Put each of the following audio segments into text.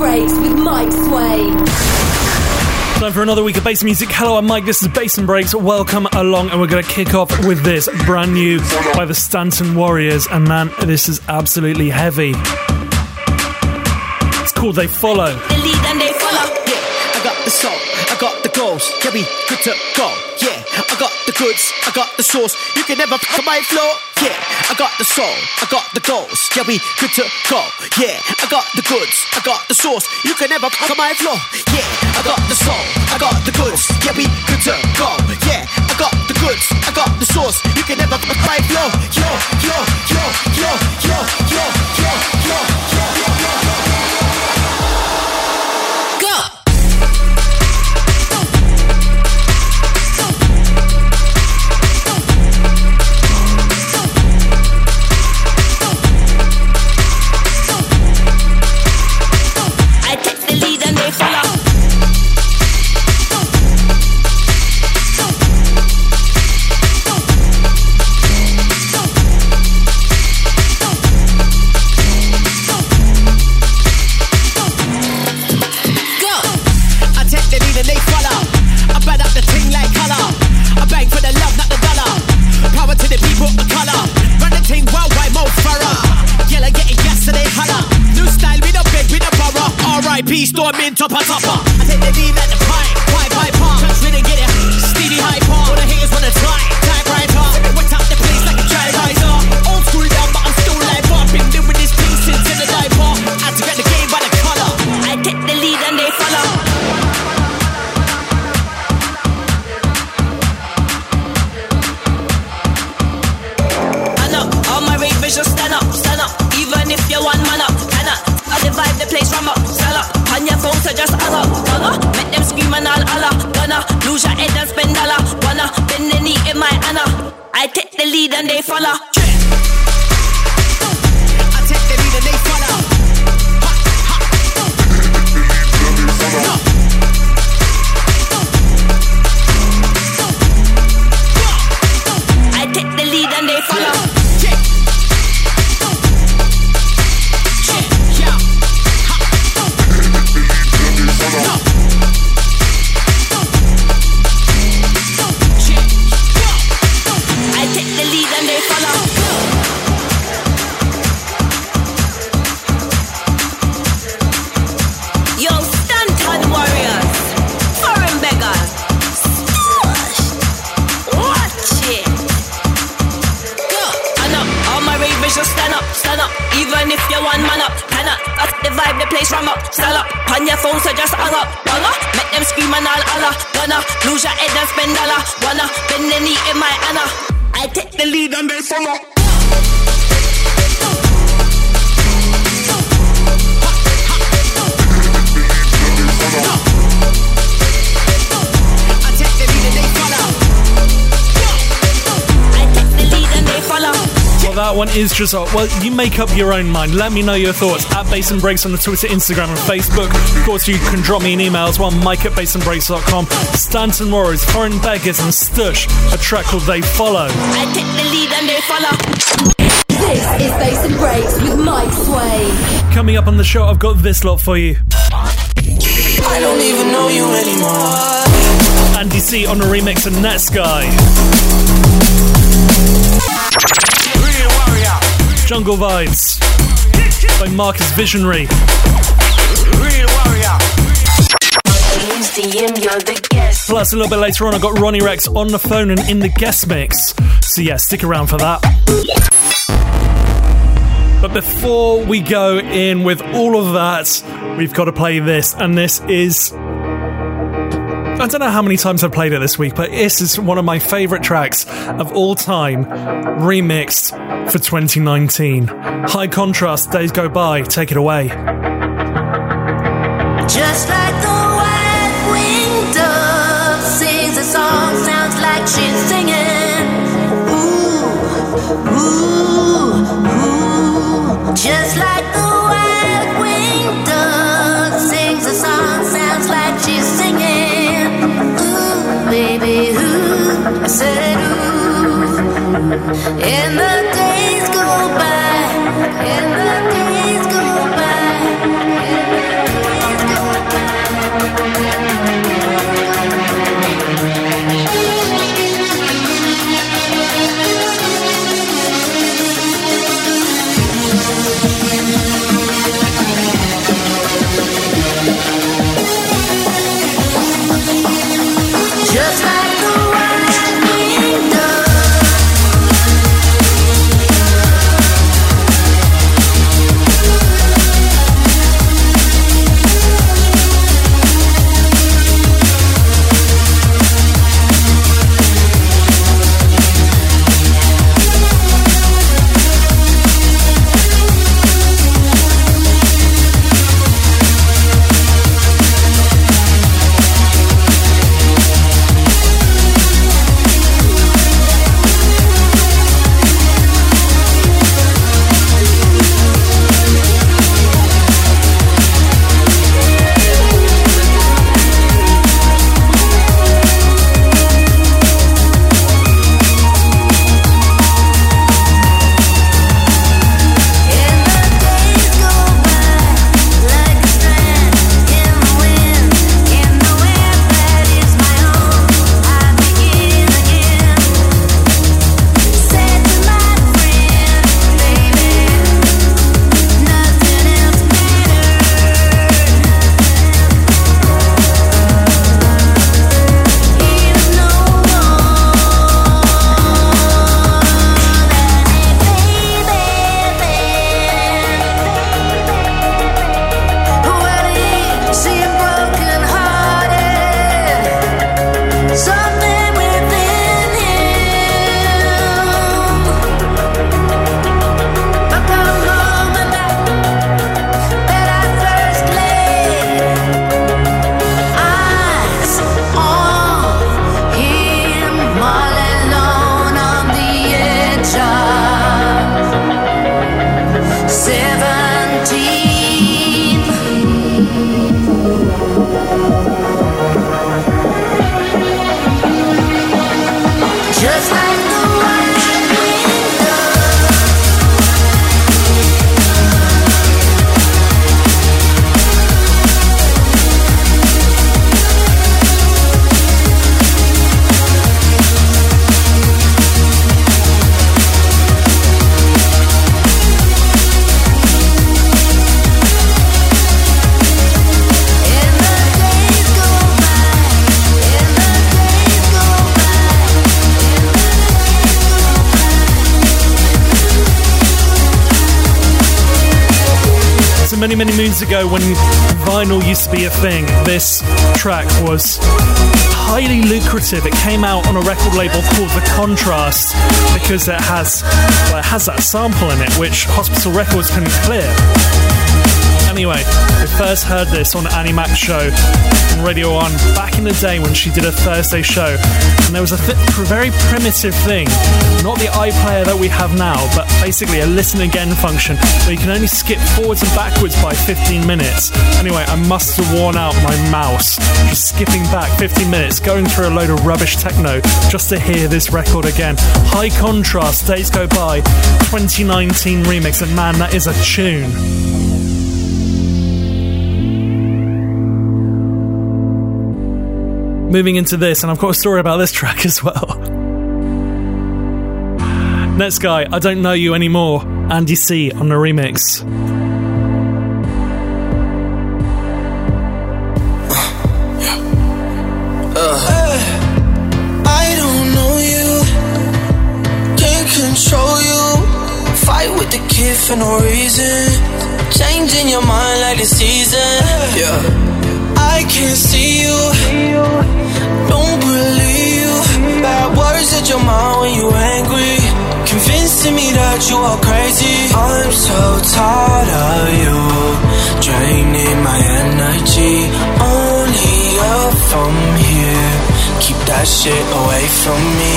Breaks with Mike Sway. Time for another week of bass music. Hello, I'm Mike. This is Bass and Breaks. Welcome along, and we're going to kick off with this brand new by the Stanton Warriors. And man, this is absolutely heavy. It's called They Follow. The lead and they follow. Yeah, I got the soul, I got the goals. Yeah, we good to go. Yeah, I got the goods, I got the sauce. You can never fuck my flow. Yeah, I got the soul, I got the goals. Yeah, we good to go. Yeah, I got the goods, I got the sauce. You can never fuck my flow. Yeah, I got the soul, I got the goods. Yeah, we good to go. Yeah, I got the goods, I got the sauce. You can never fuck my flow. Yo, yo, yo, yo, yo, yo, yo, yo, yo, yo, lead and they follow. Is just. Uh, well, you make up your own mind. Let me know your thoughts at Bass and Breaks on the Twitter, Instagram, and Facebook. Of course, you can drop me an email as well, mike at bassandbreaks.com. Stanton Warriors, Foreign Beggars, and Stush, a track called They Follow. I take the lead and they follow. This is Bass and Breaks with Mike Sway. Coming up on the show, I've got this lot for you. I don't even know you anymore. Andy C on a remix of Netsky. Jungle Vibes by Marcus Visionary. real warrior. DM, you're the guest. Plus, a little bit later on, I've got Ronnie Rex on the phone and in the guest mix. So, yeah, stick around for that. But before we go in with all of that, we've got to play this. And this is. I don't know how many times I've played it this week, but this is one of my favourite tracks of all time, remixed for 2019. High contrast, days go by, take it away. Just like in the thing, this track was highly lucrative. It came out on a record label called The Contrast because it has well, it has that sample in it, which Hospital Records couldn't clear. Anyway, I first heard this on Annie Mac's show on Radio 1 back in the day when she did a Thursday show. And there was a th- very primitive thing, not the iPlayer that we have now, but basically a listen again function where you can only skip forwards and backwards by 15 minutes. Anyway, I must have worn out my mouse just skipping back 15 minutes, going through a load of rubbish techno just to hear this record again. High contrast, days go by, 2019 remix, and man, that is a tune. Moving into this, and I've got a story about this track as well. Netsky, I don't know you anymore. Andy C on the remix. That shit away from me.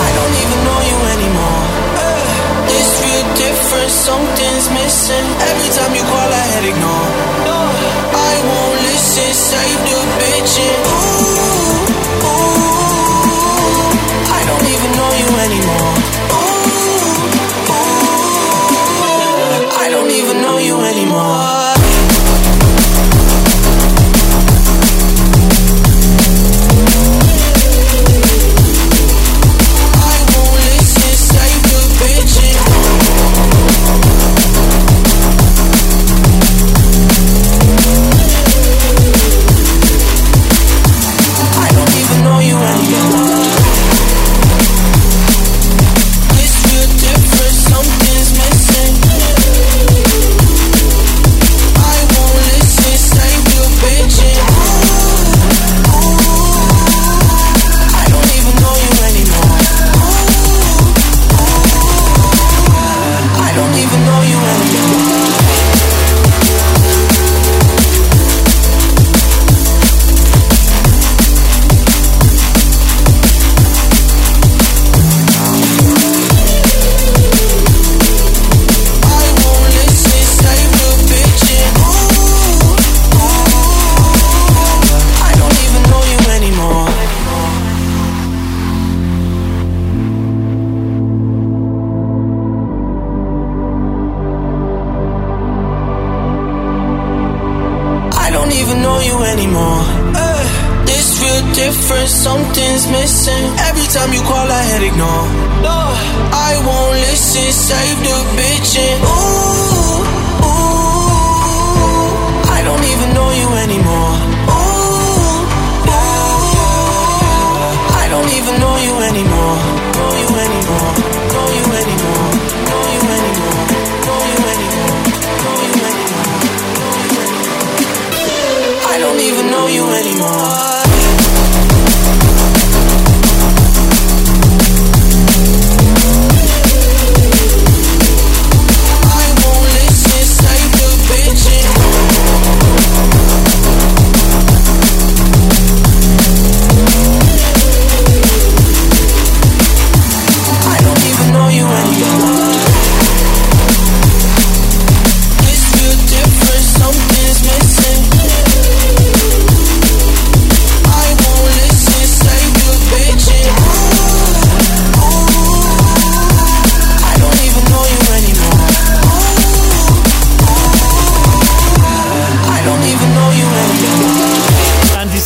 I don't even know you anymore. Uh, it's real different, something's missing. Every time you call, I hit ignore.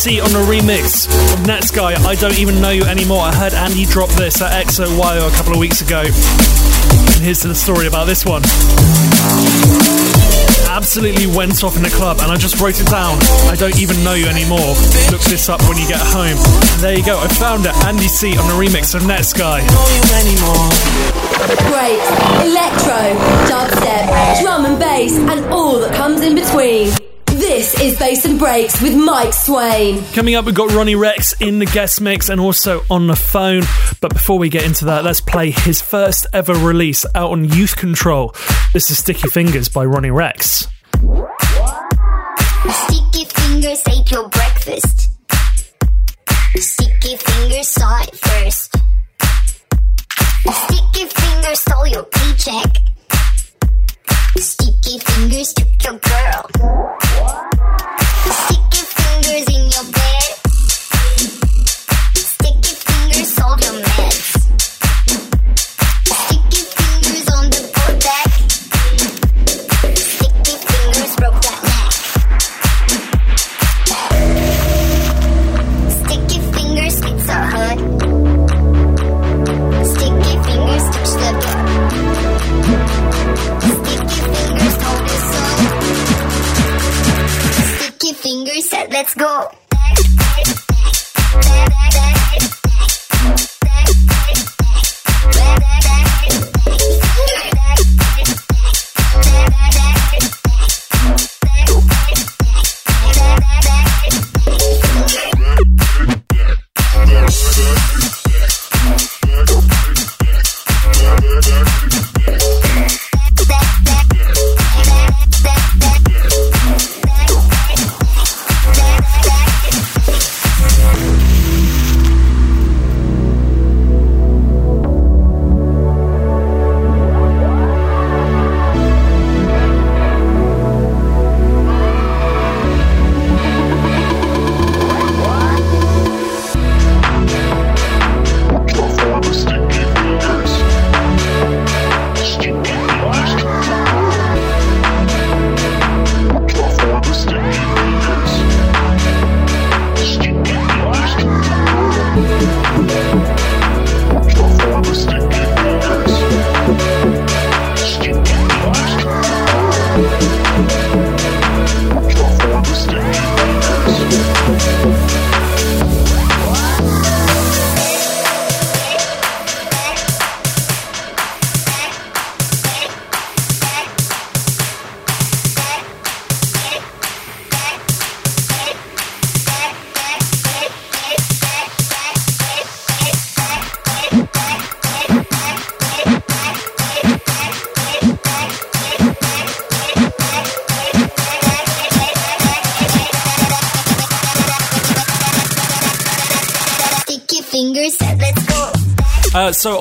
On a remix of Netsky. I don't even know you anymore. I heard Andy drop this at XOYO a couple of weeks ago. And here's the story about this one. Absolutely went off in the club, and I just wrote it down. I don't even know you anymore. Look this up when you get home. And there you go. I found it. Andy C on a remix of Netsky. Break, electro, dubstep, drum and bass, and all that comes in between. This is Bass and Breaks with Mike Swain. Coming up, we've got Ronnie Rex in the guest mix and also on the phone. But before we get into that, let's play his first ever release out on Youth Control. This is Sticky Fingers by Ronnie Rex. Sticky fingers ate your breakfast. Sticky fingers saw it first. Sticky fingers stole your paycheck. Fingers took your girl. Let's go. Sticky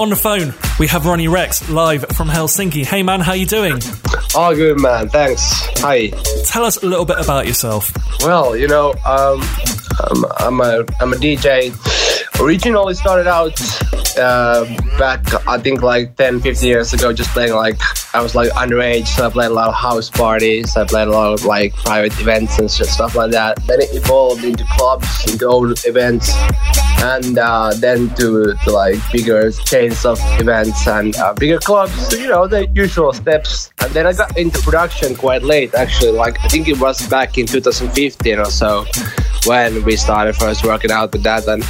on the phone, we have Ronnie Rex live from Helsinki. Hey man, how you doing? All good, man. Thanks. Hi. Tell us a little bit about yourself. Well, you know, um, I'm, I'm a I'm a DJ. originally started out uh, back, I think like 10, 15 years ago, just playing like, I was like underage, so I played a lot of house parties, I played a lot of like private events and stuff like that. Then it evolved into clubs, into own events, and uh, then to, to like bigger chains of events and uh, bigger clubs, you know, the usual steps. And then I got into production quite late, actually, like I think it was back in 2015 or so when we started first working out with that. And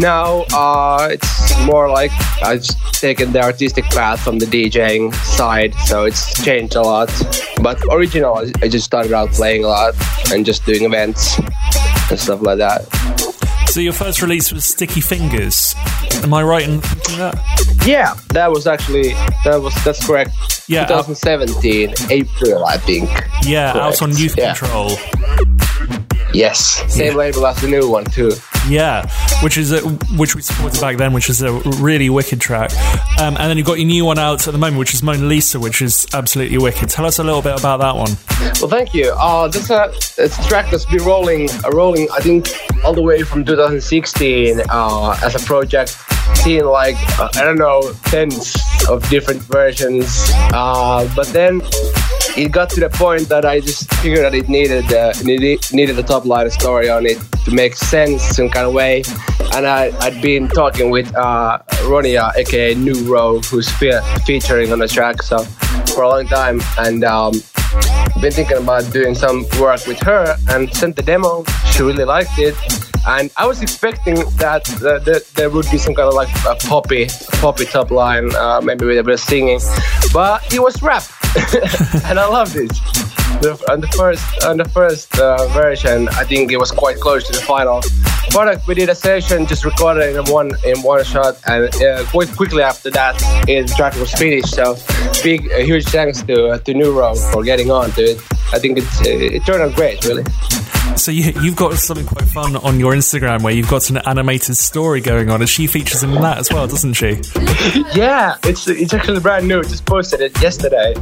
now uh, it's more like I've taken the artistic path from the DJing side, so it's changed a lot. But original, I just started out playing a lot and just doing events and stuff like that. So your first release was Sticky Fingers. Am I right in thinking that? Yeah, that was actually that was that's correct. Yeah, uh, 2017 April, I think. Yeah, out on Youth Yeah. Control. Yes, same Yeah. label as the new one too. Yeah, which is a, which we supported back then, which is a really wicked track. Um, and then you've got your new one out at the moment, which is Mona Lisa, which is absolutely wicked. Tell us a little bit about that one. Well, thank you. Uh, that's a, it's a track that's been rolling, uh, rolling. I think all the way from 2016 uh, as a project. Seen like uh, I don't know tens of different versions, uh, but then it got to the point that I just figured that it needed uh, needed, a top line story on it to make sense some kind of way. And I, I'd been talking with uh, Ronia, aka Neuro, who's fe- featuring on the track, so for a long time, and. Um, been thinking about doing some work with her and sent the demo. She really liked it, and I was expecting that, that, that there would be some kind of like a poppy, poppy top line, uh, maybe with a bit of singing, but it was rap, and I loved it. The, on the first, on the first uh, version, I think it was quite close to the final product. We did a session, just recorded in one in one shot, and uh, quite quickly after that, it, the track was finished. So, big, a huge thanks to uh, to Neuro for getting on to it. I think it's uh, it turned out great, really. So you, you've got something quite fun on your Instagram where you've got an animated story going on, and she features in that as well, doesn't she? Yeah, it's it's actually brand new. Just posted it yesterday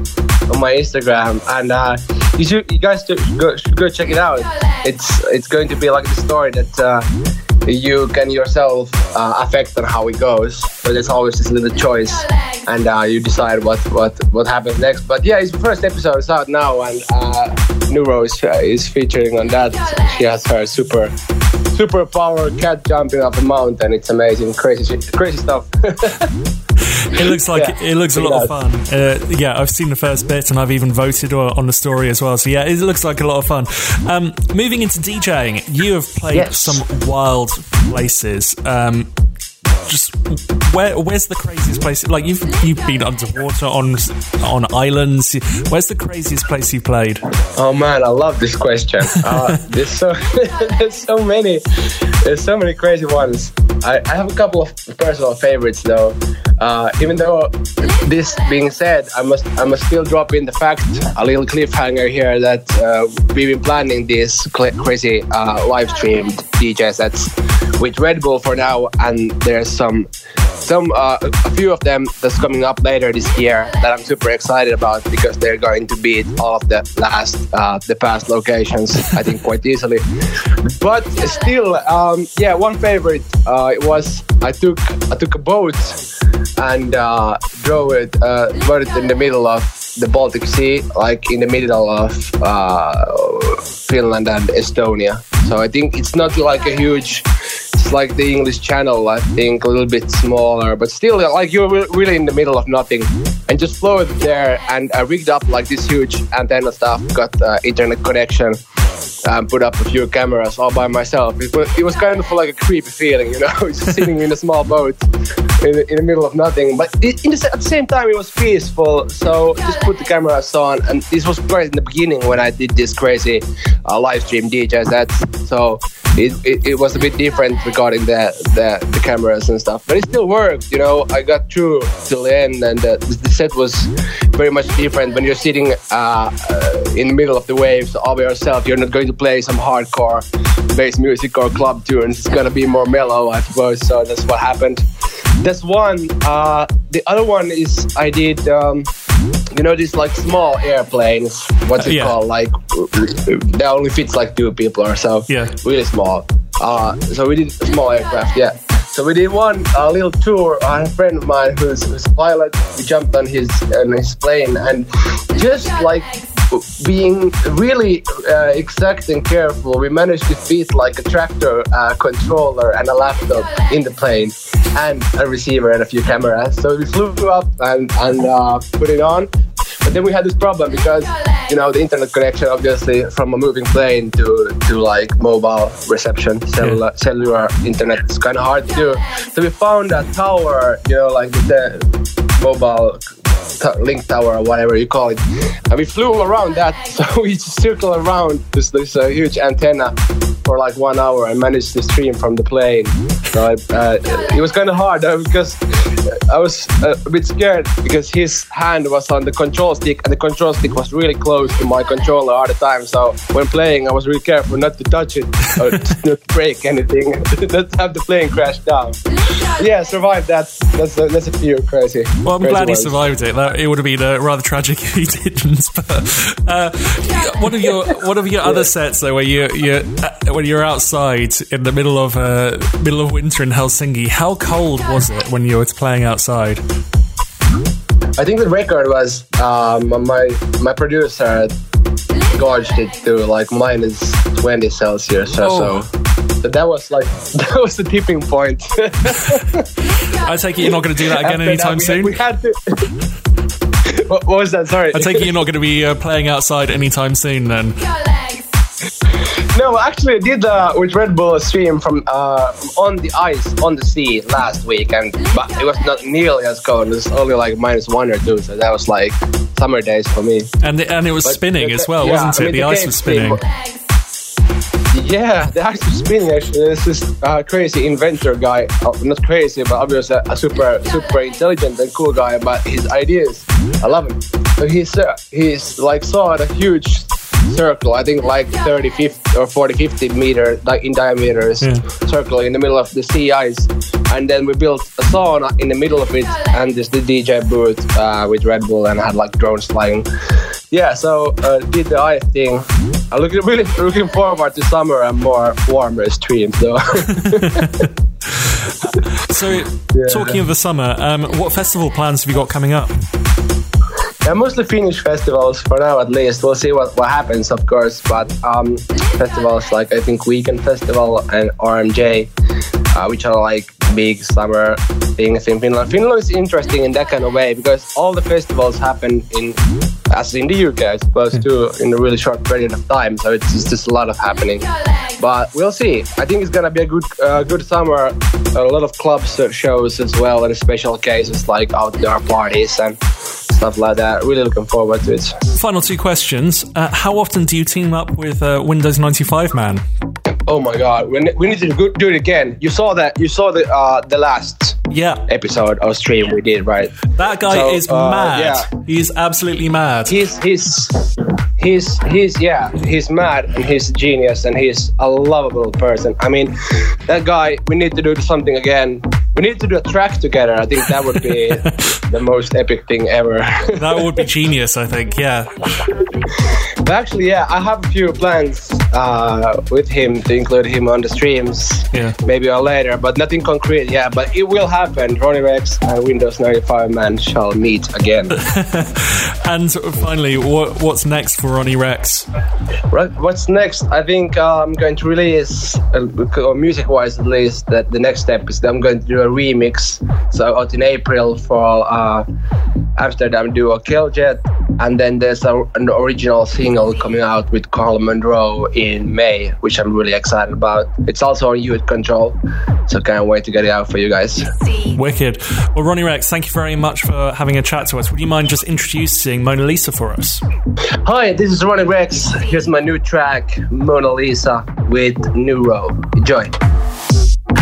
on my Instagram, and uh, you should you guys should go, should go check it out. It's it's going to be like the story that uh, you can yourself uh, affect on how it goes. But there's always this little choice, and uh, you decide what what what happens next. But yeah, it's the first episode is out now, and uh, Neuro is, is featuring on that. She has her super super power cat jumping up a mountain. It's amazing, crazy crazy stuff. It looks like Yeah, it looks a it lot of fun. Uh, yeah, I've seen the first bit and I've even voted on the story as well. So yeah, it looks like a lot of fun. Um, moving into DJing, you have played Yes. some wild places. Um, just where where's the craziest place? Like you've you've been underwater on on islands. Where's the craziest place you played? Oh man, I love this question. Uh, there's so there's so many there's so many crazy ones. I, I have a couple of personal favorites though. Uh, even though this being said, I must I must still drop in the fact a little cliffhanger here that uh, we've been planning this cl- crazy uh, live stream DJ sets with Red Bull for now, and there's some some uh, a few of them that's coming up later this year that I'm super excited about because they're going to beat all of the last uh, the past locations I think quite easily. But still, um, yeah, one favorite uh, it was I took I took a boat and uh, drove it uh, it in the middle of the Baltic Sea, like in the middle of uh, Finland and Estonia. So I think it's not like a huge it's like the English Channel, I think, a little bit smaller, but still, like you're really in the middle of nothing, and just floated there and uh, rigged up like this huge antenna stuff, got uh, internet connection, um, put up a few cameras all by myself. It was, it was kind of like a creepy feeling, you know, just sitting in a small boat in the, in the middle of nothing. But it, the, at the same time, it was peaceful. So just put the cameras on, and this was great in the beginning when I did this crazy uh, live stream DJ set. So it, it, it was a bit different regarding the, the the cameras and stuff, but it still worked. You know, I got through till the end, and uh, the, the set was very much different when you're sitting uh, uh, in the middle of the waves all by yourself. You're not going to play some hardcore bass music or club tunes. It's gonna be more mellow, I suppose. So that's what happened. That's one. Uh, the other one is I did. Um, you know these like small airplanes. What's it Yeah. called? Like that only fits like two people or so. Yeah. Really small. Uh, so we did a small aircraft. Yeah. So we did one uh, little tour. I had a friend of mine who's, who's a pilot. We jumped on his on his plane and just like being really uh, exact and careful, we managed to fit like a Traktor uh, controller and a laptop in the plane and a receiver and a few cameras. So we flew up and, and uh, put it on. But then we had this problem because you know the internet connection, obviously, from a moving plane to to like mobile reception, cellular, cellular internet is kind of hard to do. So we found a tower, you know, like the mobile link tower or whatever you call it, and we flew around that. So we just circled around this this uh, huge antenna for like one hour and managed to stream from the plane. So I, uh, it was kind of hard though because I was uh, a bit scared because his hand was on the control stick and the control stick was really close to my controller all the time. So when playing, I was really careful not to touch it or not break anything, not have the plane crash down. Yeah, survived that. That's a, that's a few crazy. Well, I'm crazy glad he survived it. That, it would have been uh, rather tragic if he didn't. But uh, one of your one of your other sets though, where you you uh, when you're outside in the middle of uh, middle of winter in Helsinki, how cold was it when you were playing outside? I think the record was um, my my producer gauged it to like minus 20 Celsius or Oh. so. That was like that was the tipping point. I take it you're not going to do that again After that, anytime we soon. we had to. what, was that? Sorry. I take it you're not going to be uh, playing outside anytime soon. Then No, actually, I did uh, with Red Bull a stream from uh, on the ice on the sea last week, and but it was not nearly as cold. It was only like minus one or two, so that was like summer days for me. and and it was But spinning the- as well, yeah, wasn't I it? mean, the the ice was spinning. Yeah, the ice was spinning. Actually, this is uh, crazy inventor guy. Uh, not crazy, but obviously a super super intelligent and cool guy. But his ideas, I love him. So he's uh, he's like saw a huge circle. I think like 30, 50 or 40, 50 meter like in diameters Yeah. circle in the middle of the sea ice. And then we built a sauna in the middle of it, and just the DJ booth uh, with Red Bull, and had like drones flying. Yeah, so uh, did the ice thing. I'm looking really looking forward to summer and more warmer streams though. So, talking of the summer, um, what festival plans have you got coming up? yeah, mostly Finnish festivals for now at least. We'll see what, what happens, of course. But um, festivals like I think Weekend Festival and RMJ, uh, which are like big summer things in Finland. Finland is interesting in that kind of way because all the festivals happen in, as in the UK, I suppose, too, in a really short period of time. So it's just, just a lot of happening. But we'll see. I think it's gonna be a good, uh, good summer. A lot of clubs uh, shows as well, and special cases like outdoor parties and stuff like that. Really looking forward to it. Final two questions. Uh, how often do you team up with uh, Windows 95 Man? Oh my god, we, we need to do it again. You saw that? You saw the uh, the last Yeah, episode or stream we did, right? that guy So, is uh, mad. yeah. He's absolutely mad. He's he's he's he's yeah he's mad and he's a genius and he's a lovable person. I mean, that guy. We need to do something again. We need to do a track together. I think that would be the most epic thing ever. that would be genius, I think. Yeah. But actually, yeah, I have a few plans uh, with him to include him on the streams. Yeah. Maybe or later, but nothing concrete. Yeah, but it will happen. Ronnie Rex and Windows 95 man shall meet again. And finally, what, what's next for Ronnie Rex? right. What's next? I think uh, I'm going to release, uh, or music-wise at least, that the next step is that I'm going to do a remix. So out in April for uh, Amsterdam duo Killjet, and then there's a, an original single coming out with Carl Monroe in May, which I'm really excited about. It's also on Youth Control, so can't wait to get it out for you guys. Wicked. Well, Ronnie Rex, thank you very much for having a chat to us. Would you mind just introducing Mona Lisa for us? Hi, this is Ronnie Rex. Here's my new track, Mona Lisa, with Neuro. Enjoy.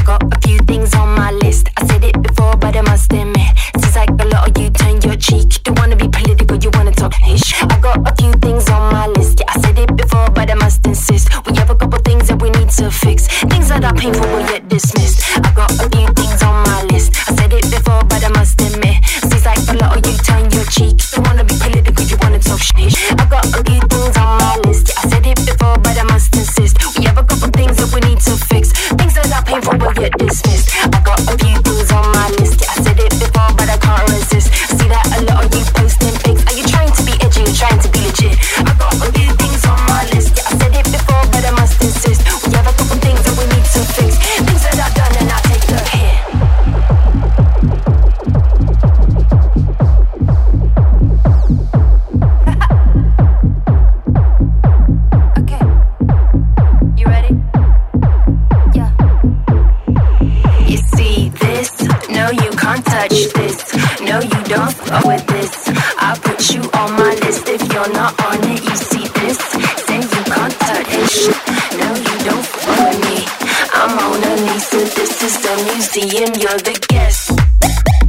I got a few things on my list. I said it before, but I must admit, seems like a lot of you turn your cheek. Don't wanna be political, you wanna talk ish. I got a few things on my list. Yeah, I said it before, but I must insist. We have a couple things that we need to fix. Things that are painful but yet dismissed. I got a few things on my list. I said it before, but I must admit, seems like a lot of you turn your cheek. Don't wanna be political, you wanna talk shit. I got a few things on my list. Yeah, I said it before, but I must insist. We have a couple things that we need to fix. Things painful but yet dismissed. touch this. No, you don't fuck with this. I put you on my list. If you're not on it, you see this. Say you can't touch. No, you don't fuck me. I'm on a Lisa. This is the museum. You're the guest.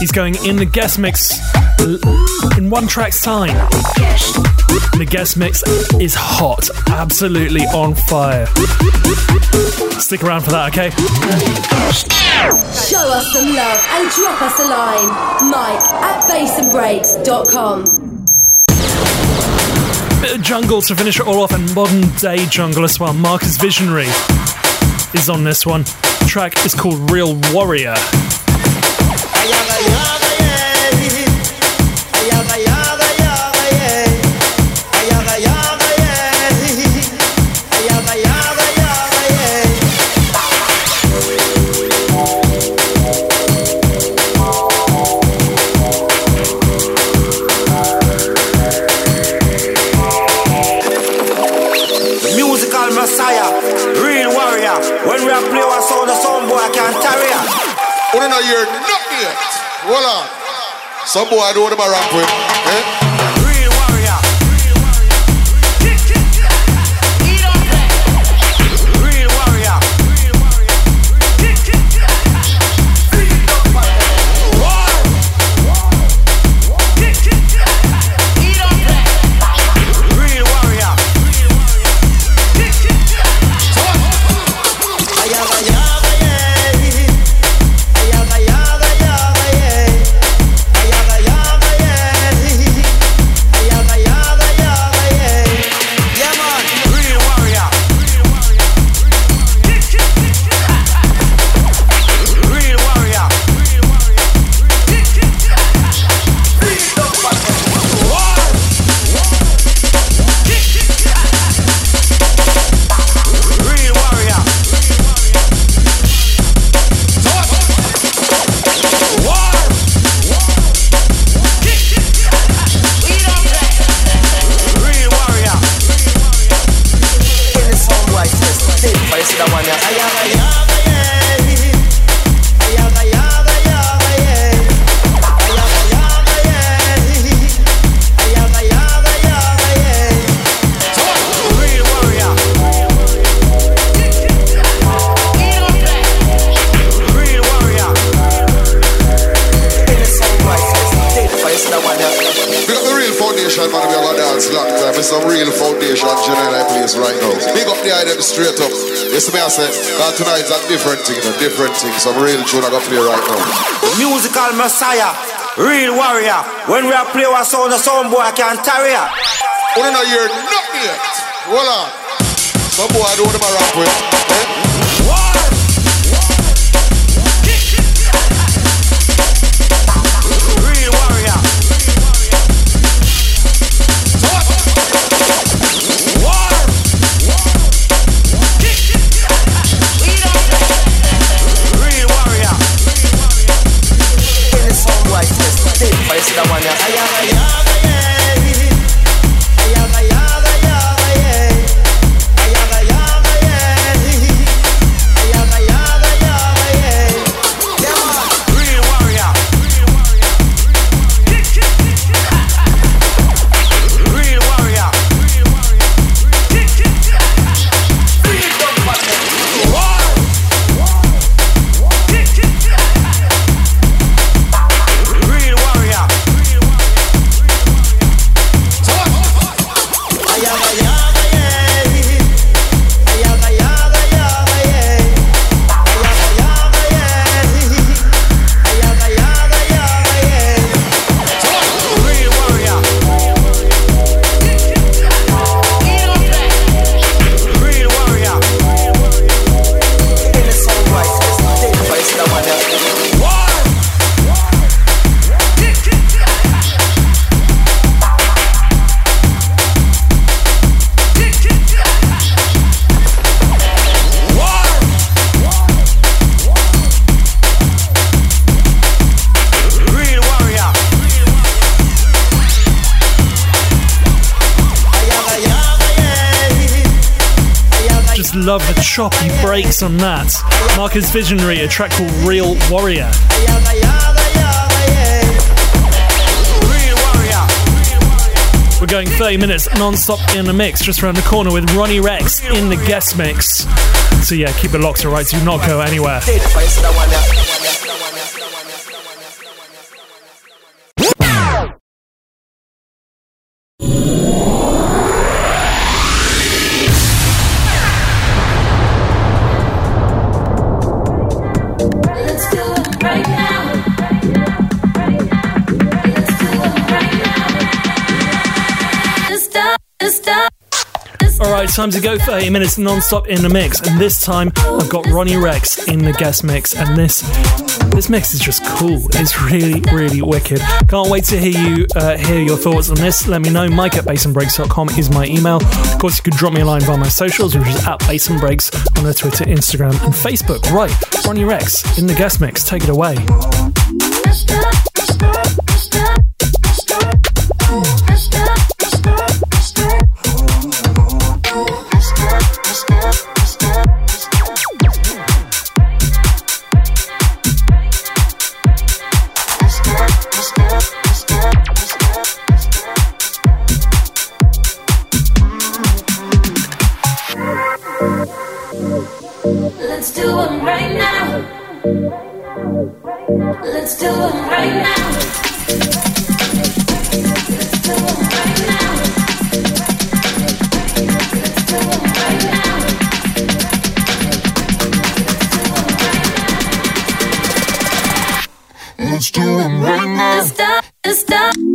He's going in the guest mix in one track's time. The guest mix is hot, absolutely on fire. Stick around for that, okay? Show us some love and drop us a line. Mike at bassandbreaks.com bit of jungle to finish it all off, and modern day jungle as well. Marcus Visionary is on this one. The track is called Real Warrior. Vai amanhã Some boy I don't want to rap with. Eh? I say, that tonight's a different thing, a different thing. Some real tune I got play right now. The musical messiah, real warrior. When we are play our sound, the sound boy I can't tarry ya. We don't hear nothing yet. Hold on. Some boy I don't want to rap with. Love the choppy breaks on that. Marcus Visionary, a track called Real Warrior. We're going 30 minutes non-stop in the mix, just around the corner with Ronnie Rex in the guest mix. So yeah, keep it locked, alright? Do not go anywhere. Time to go 30 minutes non-stop in the mix, and this time I've got Ronnie Rex in the guest mix, and this this mix is just cool. It's really, really wicked. Can't wait to hear you uh, hear your thoughts on this. Let me know. Mike at bassandbreaks.com is my email. Of course, you could drop me a line via my socials, which is at Bass and Breaks on the Twitter, Instagram, and Facebook. Right, Ronnie Rex in the guest mix. Take it away. Right now, let's do it right now. Let's do it right now, let's do it right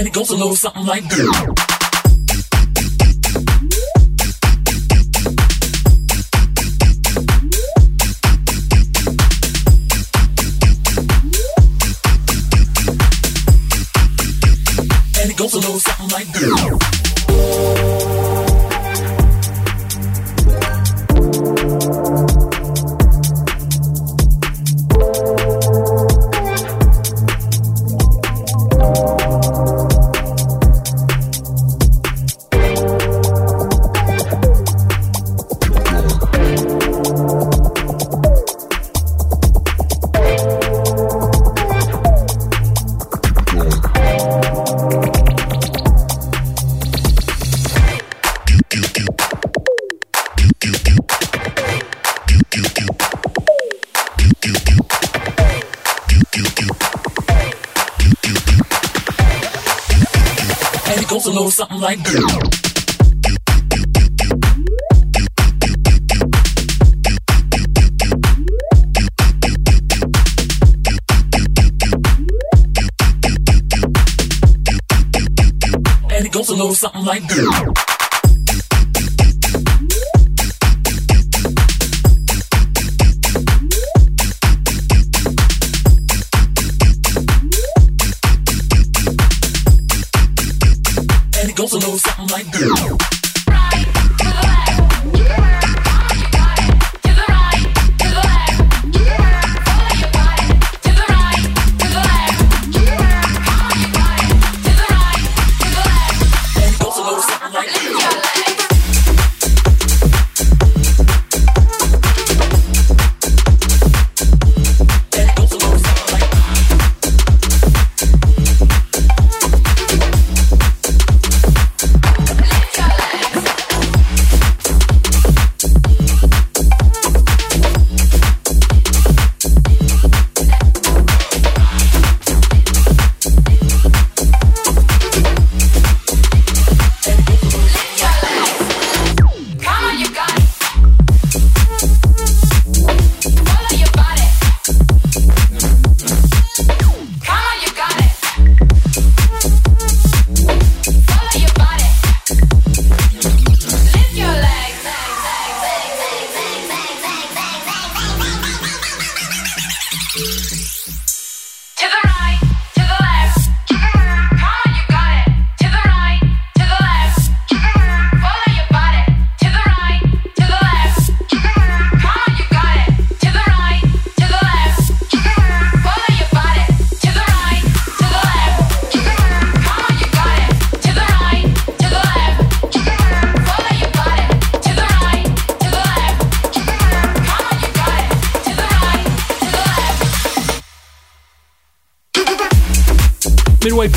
and it goes a little something like this. goes a little something like this. my girl.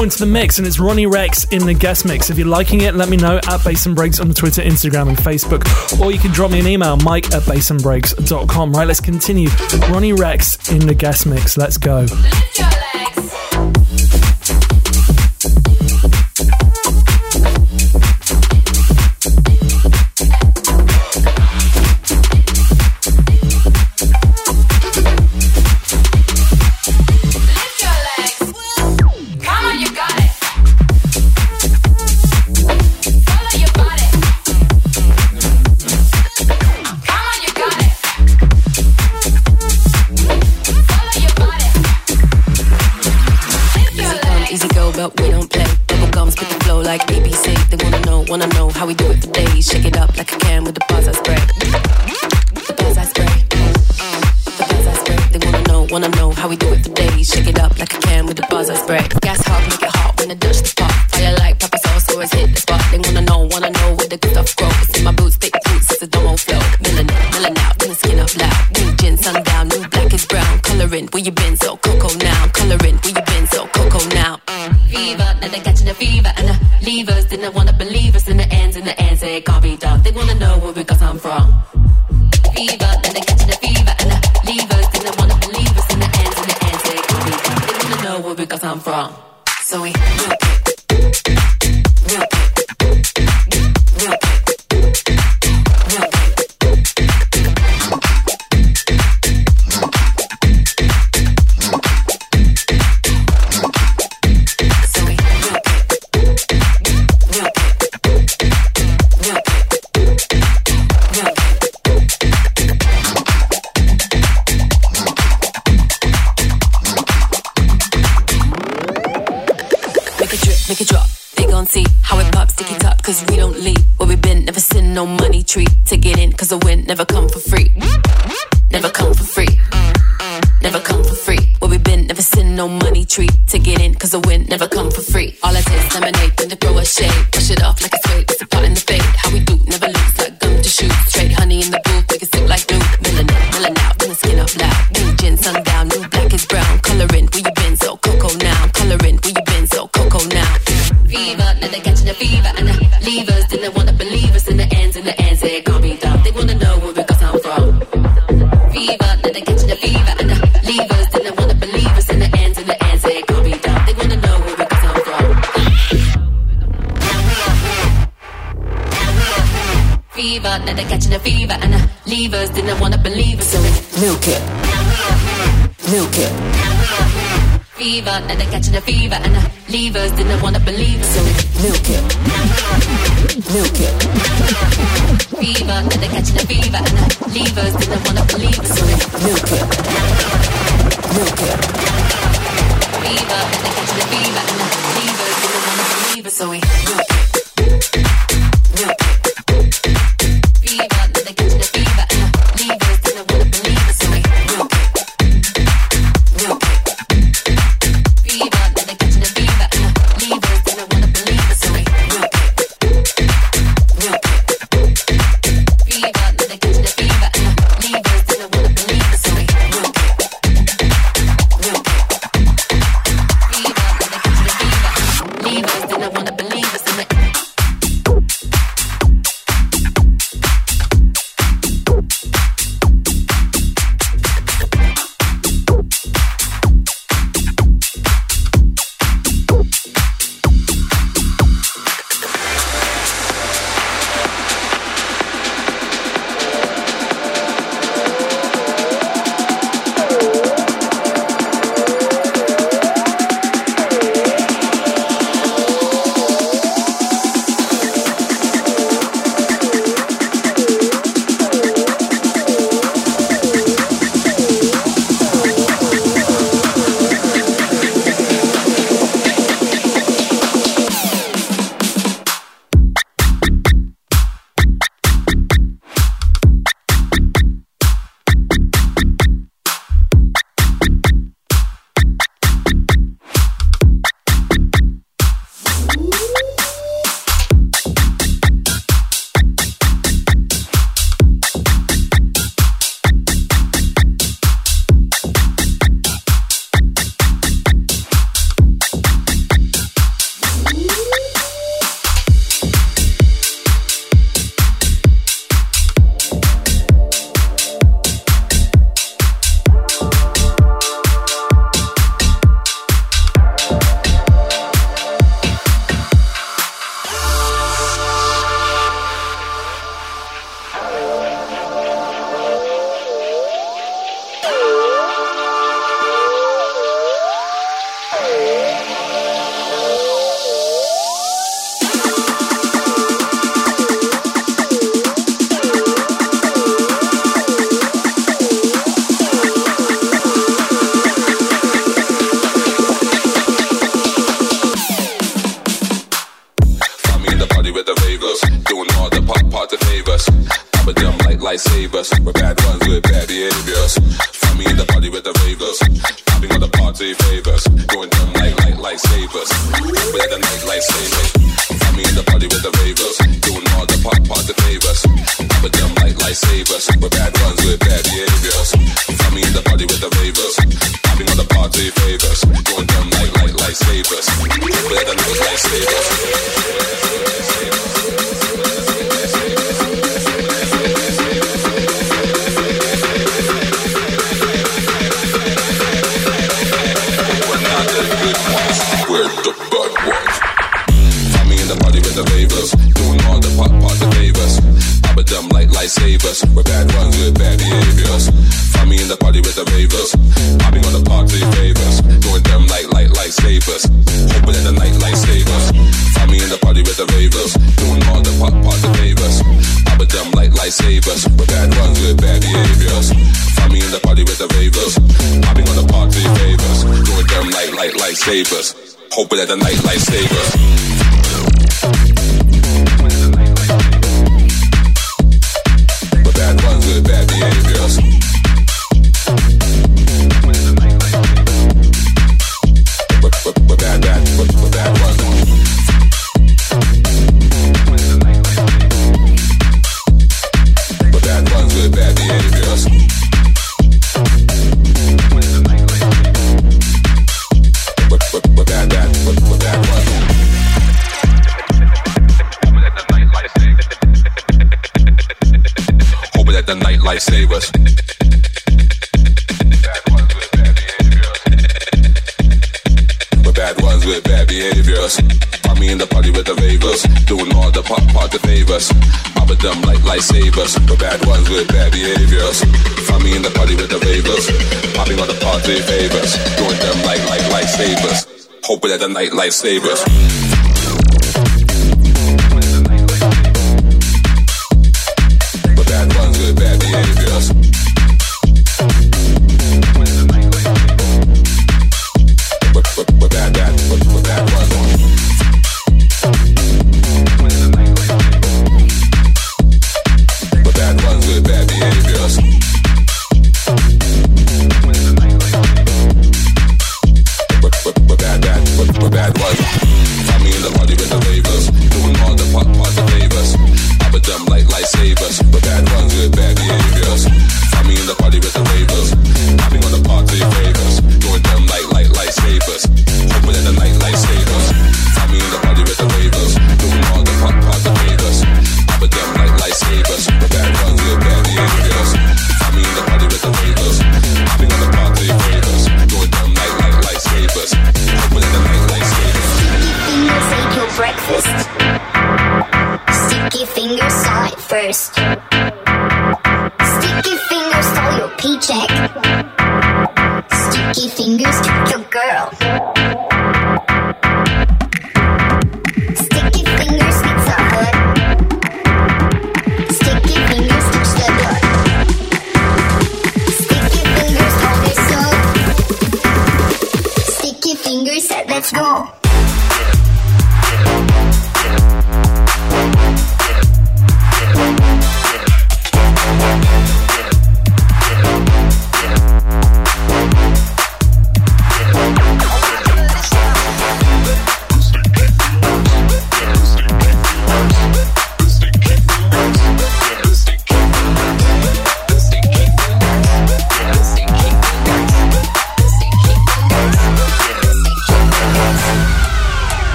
Into the mix, and it's Ronnie Rex in the guest mix. If you're liking it, let me know at Bass and Breaks on Twitter, Instagram, and Facebook, or you can drop me an email, mike at bassandbreaks.com. Right, let's continue. Ronnie Rex in the guest mix. Let's go. Wanna know how we do it today? Shake it up like a can with the bars I spray. Gas hot, make it hot when the Dutch spot. Fire like papa sauce, always hit the spot. They wanna know, wanna know where the good stuff grows. It's in my boots, thick boots, it's a domo flow. Milling, milling out, then skin up loud. New gin, sundown, new black is brown. Coloring, where you been so cold? so we always didn't wanna believe, so milk it, milk it. Fever, and they're catching a fever, and the levers didn't wanna believe, so milk it, milk it. Fever, and they're catching a fever, and the levers didn't wanna believe, so we milk it. The lightsabers.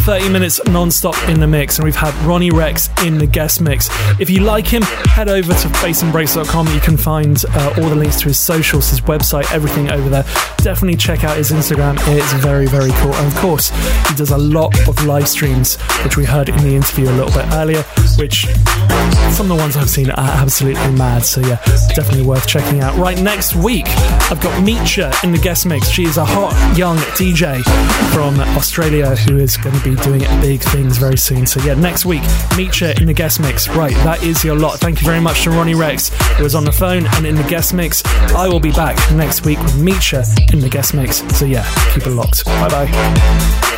30 minutes non-stop in the mix, and we've had Ronnie Rex in the guest mix. If you like him, head over to bassandbreaks.com. You can find uh, all the links to his socials, his website, everything over there. Definitely check out his Instagram. It's very, very cool. And of course, he does a lot of live streams, which we heard in the interview a little bit earlier, which some of the ones I've seen are absolutely mad. So yeah, definitely worth checking out. Right next week, I've got Meecha in the guest mix. She is a hot young DJ from Australia who is going to be doing big things very soon. So yeah, next week, Meecha in the guest mix. Right, that is your lot. Thank you very much to Ronnie Rex, who was on the phone and in the guest mix. I will be back next week with Meecha in the guest mix. So yeah, keep it locked. Bye bye.